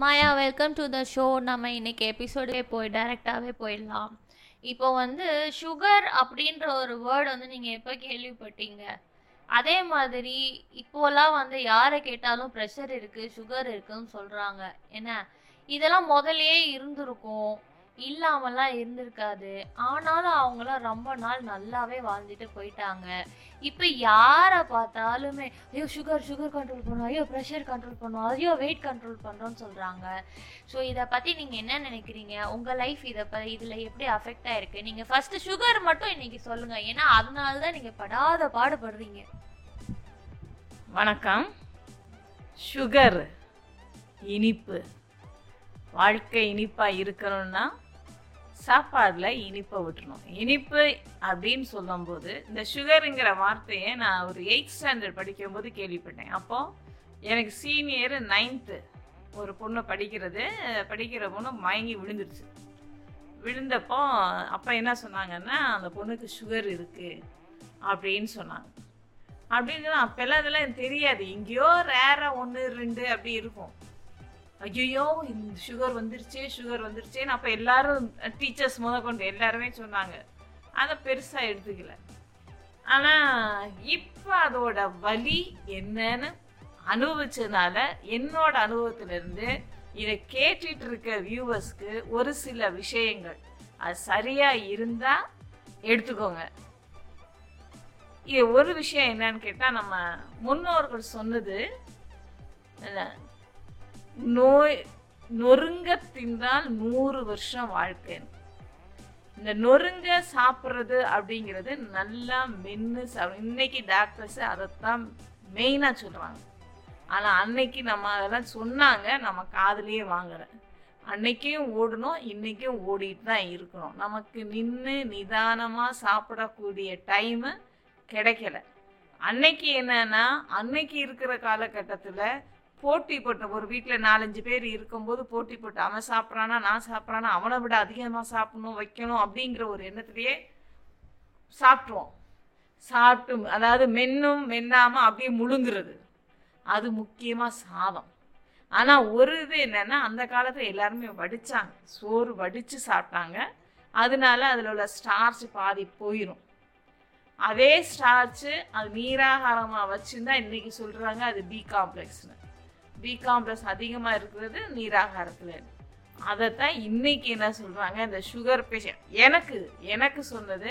Maya welcome to the show நம்ம இன்னைக்கு எபிசோடே போய் டைரெக்டாகவே போயிடலாம். இப்போ வந்து சுகர் அப்படின்ற ஒரு வேர்டு வந்து நீங்கள் எப்போ கேள்விப்பட்டீங்க? அதே மாதிரி இப்போலாம் வந்து யாரை கேட்டாலும் ப்ரெஷர் இருக்குது சுகர் இருக்குன்னு சொல்கிறாங்க என்ன? இதெல்லாம் முதல்லயே இருந்திருக்கும். இல்லாமலாம் இருந்திருக்காது. ஆனாலும் அவங்களாம் ரொம்ப நாள் நல்லாவே வாழ்ந்துட்டு போயிட்டாங்க. இப்போ யாரை பார்த்தாலுமே ஐயோ சுகர் சுகர் கண்ட்ரோல் பண்ணும். ஐயோ ப்ரெஷர் கண்ட்ரோல் பண்ணும். ஐயோ வெயிட் கண்ட்ரோல் பண்ணுறோன்னு சொல்கிறாங்க ஸோ இதை பற்றி நீங்கள் என்ன நினைக்கிறீங்க? உங்கள் லைஃப் இதை ப இதில் எப்படி அஃபெக்ட் ஆகிருக்கு நீங்கள் ஃபஸ்ட்டு சுகர் மட்டும் இன்னைக்கு சொல்லுங்கள் ஏன்னா அதனால தான் நீங்கள் படாத பாடுபடுறீங்க. வணக்கம். சுகர் இனிப்பு. வாழ்க்கை இனிப்பாக இருக்கணும்னா சாப்பாடில் இனிப்பை விட்டுணும் இனிப்பு அப்படின்னு சொல்லும்போது இந்த சுகருங்கிற வார்த்தையை நான் ஒரு எயித் ஸ்டாண்டர்ட் படிக்கும்போது கேள்விப்பட்டேன். அப்போது எனக்கு சீனியர் நைன்த்து ஒரு பொண்ணு படிக்கிறது படிக்கிற பொண்ணு மயங்கி விழுந்துருச்சு. விழுந்தப்போ அப்போ என்ன சொன்னாங்கன்னா அந்த பொண்ணுக்கு சுகர் இருக்குது அப்படின்னு சொன்னாங்க. அப்படின்னு அப்போல்லாம் அதெல்லாம் எனக்கு தெரியாது. எங்கேயோ ரேராக ஒன்று ரெண்டு அப்படி இருக்கும். ஐயோ இந்த சுகர் வந்துருச்சு சுகர் வந்துருச்சேன்னு அப்போ எல்லாரும் டீச்சர்ஸ் முத கொண்டு எல்லாருமே சொன்னாங்க. அதை பெருசாக எடுத்துக்கல. ஆனால் இப்போ அதோட வலி என்னன்னு அனுபவிச்சதுனால என்னோட அனுபவத்திலிருந்து இதை கேட்டுட்டு இருக்க வியூவர்ஸ்க்கு ஒரு சில விஷயங்கள். அது சரியாக இருந்தால் எடுத்துக்கோங்க. இது ஒரு விஷயம் என்னன்னு கேட்டால் நம்ம முன்னோர்கள் சொன்னது நோய் நொறுங்க தின்றால் நூறு வருஷம் வாழ்க்கை. இந்த நொறுங்க சாப்பிட்றது அப்படிங்கிறது நல்லா மென்று சாப்பிடும் இன்னைக்கு டாக்டர்ஸ் அதைத்தான் மெயினாக சொல்கிறாங்க ஆனால் அன்னைக்கு நம்ம அதெல்லாம் சொன்னாங்க நம்ம காதுலயே வாங்கலை. அன்னைக்கும் ஓடணும் இன்றைக்கும் ஓடிட்டு தான் இருக்கணும். நமக்கு நின்று நிதானமாக சாப்பிடக்கூடிய டைமு கிடைக்கல. அன்னைக்கு என்னன்னா அன்னைக்கு இருக்கிற காலகட்டத்தில் போட்டி போட்ட ஒரு வீட்டில் நாலஞ்சு பேர் இருக்கும்போது போட்டி போட்டு அவன் சாப்பிட்றானா நான் சாப்பிட்றானா அவனை விட அதிகமாக சாப்பிடணும் வைக்கணும் அப்படிங்கிற ஒரு எண்ணத்திலேயே சாப்பிட்ருவோம் சாப்பிட்டு அதாவது மென்னும் மென்னாமல் அப்படியே முழுங்குறது. அது முக்கியமாக சாதம் ஆனால் ஒரு இது என்னென்னா அந்த காலத்தில் எல்லாருமே வடித்தாங்க சோறு வடித்து சாப்பிட்டாங்க. அதனால அதில் உள்ள ஸ்டார்ச் பாதி போயிடும் அதே ஸ்டார்ச்சு அது நீராகாரமாக வச்சுருந்தா இன்றைக்கி சொல்கிறாங்க அது பி காம்ப்ளெக்ஸ்னு பி காம்ப்ளெக்ஸ் அதிகமாக இருக்கிறது நீராகாரத்தில். அதைத்தான் இன்னைக்கு என்ன சொல்கிறாங்க இந்த சுகர் பேஷண்ட் எனக்கு எனக்கு சொன்னது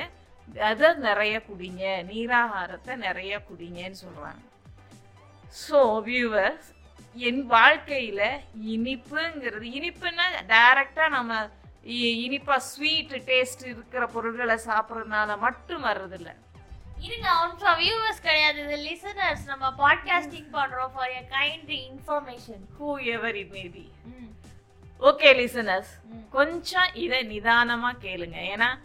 அதை நிறைய குடிங்க நீராகாரத்தை நிறைய குடிங்கன்னு சொல்கிறாங்க ஸோ வியூவர்ஸ் என் வாழ்க்கையில் இனிப்புங்கிறது இனிப்புன்னா டைரெக்டாக நம்ம இ- ஸ்வீட்டு டேஸ்ட் இருக்கிற பொருட்களை சாப்பிட்றதுனால மட்டும் வர்றதில்லை. இருங்க அவங்க வியூவர்ஸ் கிடையாது இது லிசனர்ஸ் நம்ம பாட்காஸ்டிங் பண்றோம் for a kind information whoever it may. Be okay listeners கொஞ்சம் இதை நிதானமாக கேளுங்க. ஏன்னா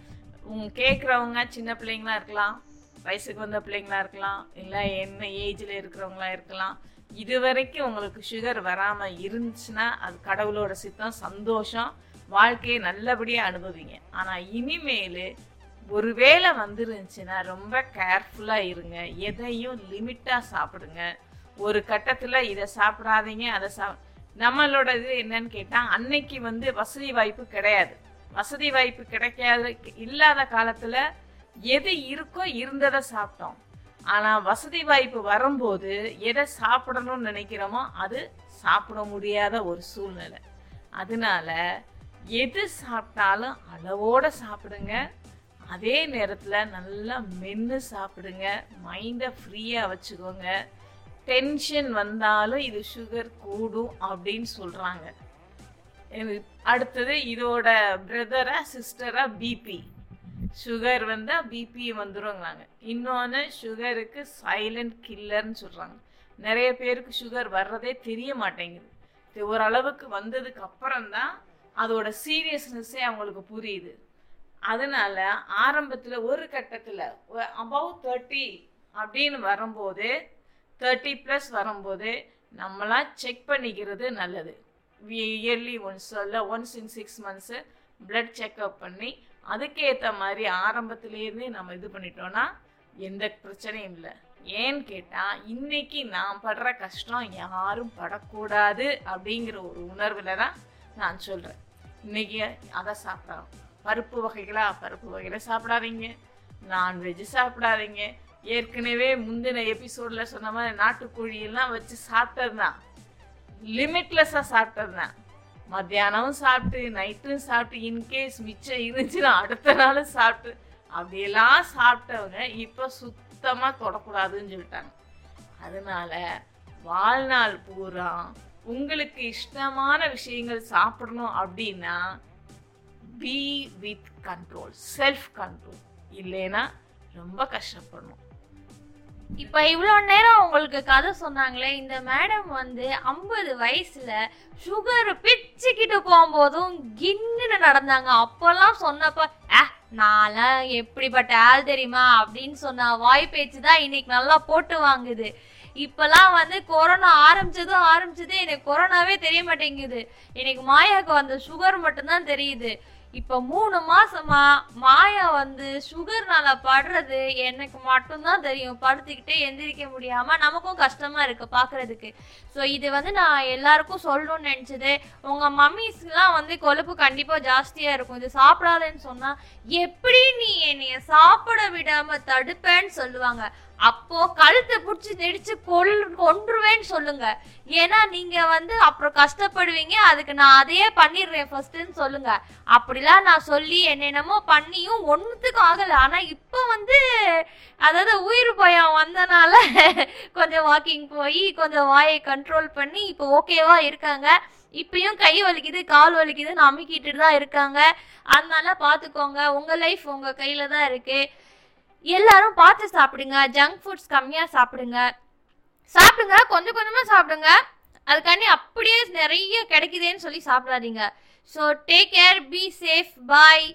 உங்க கேட்குறவங்க சின்ன பிள்ளைங்களா இருக்கலாம் வயசுக்கு வந்த பிள்ளைங்களா இருக்கலாம் இல்லை என்ன ஏஜில் இருக்கிறவங்களா இருக்கலாம் இது வரைக்கும் உங்களுக்கு சுகர் வராமல் இருந்துச்சுன்னா அது கடவுளோட சித்தம் சந்தோஷம் வாழ்க்கையை நல்லபடியாக அனுபவிங்க. ஆனால் இனிமேல் ஒருவேளை வந்துருந்துச்சுன்னா ரொம்ப கேர்ஃபுல்லாக இருங்க. எதையும் லிமிட்டாக சாப்பிடுங்க. ஒரு கட்டத்தில் இதை சாப்பிடாதீங்க அதை சா நம்மளோட இது என்னன்னு கேட்டால் அன்னைக்கு வந்து வசதி வாய்ப்பு கிடையாது. வசதி வாய்ப்பு கிடைக்காத இல்லாத காலத்தில் எது இருக்கோ இருந்ததை சாப்பிட்டோம். ஆனால் வசதி வாய்ப்பு வரும்போது எதை சாப்பிடணும்னு நினைக்கிறோமோ அது சாப்பிட முடியாத ஒரு சூழ்நிலை. அதனால எது சாப்பிட்டாலும் அளவோட சாப்பிடுங்க. அதே நேரத்தில் நல்லா மென்று சாப்பிடுங்க. மைண்டை ஃப்ரீயாக வச்சுக்கோங்க. டென்ஷன் வந்தாலும் இது சுகர் கூடும் அப்படின்னு சொல்கிறாங்க அடுத்தது இதோட பிரதரா சிஸ்டரா பிபி சுகர் வந்தால் பிபி வந்துருங்கிறாங்க. இன்னொன்று சுகருக்கு சைலண்ட் கில்லர்னு சொல்கிறாங்க நிறைய பேருக்கு சுகர் வர்றதே தெரிய மாட்டேங்குது. ஓரளவுக்கு வந்ததுக்கு அப்புறம்தான் அதோட சீரியஸ்னஸ்ஸே அவங்களுக்கு புரியுது. அதனால ஆரம்பத்தில் ஒரு கட்டத்தில் அபவ் தேர்ட்டி அப்படின்னு வரும்போது தேர்ட்டி ப்ளஸ் வரும்போது நம்மளாம் செக் பண்ணிக்கிறது நல்லது. இயர்லி ஒன்ஸ் இல்லை once in six months blood checkup பண்ணி அதுக்கேற்ற மாதிரி ஆரம்பத்துலேருந்தே நம்ம இது பண்ணிட்டோன்னா எந்த பிரச்சனையும் இல்லை. ஏன்னு கேட்டால் இன்னைக்கு நான் படுற கஷ்டம் யாரும் படக்கூடாது அப்படிங்கிற ஒரு உணர்வில் தான் நான் சொல்கிறேன் இன்னைக்கு அதை சாப்பிடலாம் பருப்பு வகைகளா? பருப்பு வகைகளை சாப்பிடாதீங்க. நான்வெஜ் சாப்பிடாதீங்க. ஏற்கனவே முந்தின எபிசோடில் சொன்ன மாதிரி நாட்டுக்கோழியெல்லாம் வச்சு சாப்பிட்டது தான் லிமிட்லெஸ்ஸாக சாப்பிட்டது தான் மத்தியானமும் சாப்பிட்டு நைட்டும் சாப்பிட்டு இன்கேஸ் மிச்சம் இருந்துச்சுன்னா அடுத்த நாளும் சாப்பிட்டு அப்படியெல்லாம் சாப்பிட்டவங்க இப்போ சுத்தமாக தொடக்கூடாதுன்னு சொல்லிட்டாங்க. அதனால வாழ்நாள் பூரா உங்களுக்கு இஷ்டமான விஷயங்கள் சாப்பிடணும் அப்படின்னா be with control self control இல்லைன்னா ரொம்ப கஷ்டப்படணும். இப்ப இவ்வளோ நேரம் உங்களுக்கு கதை சொன்னாங்களே இந்த மேடம் வந்து ஐம்பது வயசுல சுகர் பிச்சுக்கிட்டு போகும்போதும் கின்னு நடந்தாங்க. அப்பெல்லாம் சொன்னப்ப அஹ் நான்லாம் எப்படிப்பட்ட ஆள் தெரியுமா? அப்படின்னு சொன்ன வாய் பேச்சு தான் இன்னைக்கு நல்லா போட்டு வாங்குது. இப்பெல்லாம் வந்து கொரோனா ஆரம்பிச்சதும் ஆரம்பிச்சது எனக்கு கொரோனாவே தெரிய மாட்டேங்குது. எனக்கு மாயாவுக்கு வந்த சுகர் மட்டும்தான் தெரியுது. இப்ப மூணு மாசமா மாயா வந்து சுகர்னால படுறது எனக்கு மட்டும்தான் தெரியும். படுத்துக்கிட்டே எந்திரிக்க முடியாம நமக்கும் கஷ்டமா இருக்கு பாக்குறதுக்கு. ஸோ இது வந்து நான் எல்லாருக்கும் சொல்லணும்னு நினைச்சது. உங்க மம்மிஸ்லாம் வந்து கொழுப்பு கண்டிப்பா ஜாஸ்தியா இருக்கும். இது சாப்பிடாதேன்னு சொன்னா எப்படி நீ என்னைய சாப்பிட விடாம தடுப்பேன்னு சொல்லுவாங்க. அப்போ கழுத்தை பிடிச்சி நெடிச்சு கொல் கொன்றுவேன்னு சொல்லுங்க. ஏன்னா நீங்க வந்து அப்புறம் கஷ்டப்படுவீங்க. அதுக்கு நான் அதையே பண்ணிடுறேன் ஃபர்ஸ்ட்னு சொல்லுங்க. அப்படிலாம் நான் சொல்லி என்னென்னமோ பண்ணியும் ஒன்றுத்துக்கும் ஆகல. ஆனா இப்போ வந்து அதாவது உயிர் பயம் வந்தனால கொஞ்சம் வாக்கிங் போய் கொஞ்சம் வாயை கண்ட்ரோல் பண்ணி இப்போ ஓகேவா இருக்காங்க. இப்பயும் கை வலிக்குது கால் வலிக்குதுன்னு அமுக்கிட்டு தான் இருக்காங்க. அதனால பார்த்துக்கோங்க உங்க லைஃப் உங்க கையில தான் இருக்கு. எல்லாரும் பார்த்து சாப்பிடுங்க. ஜங்க் ஃபுட்ஸ் கம்மியாக சாப்பிடுங்க. சாப்பிடுங்க கொஞ்சம் கொஞ்சமாக சாப்பிடுங்க. அதுக்காண்டி அப்படியே நிறைய கிடைக்குதேன்னு சொல்லி சாப்பிடாதீங்க. So take care be safe bye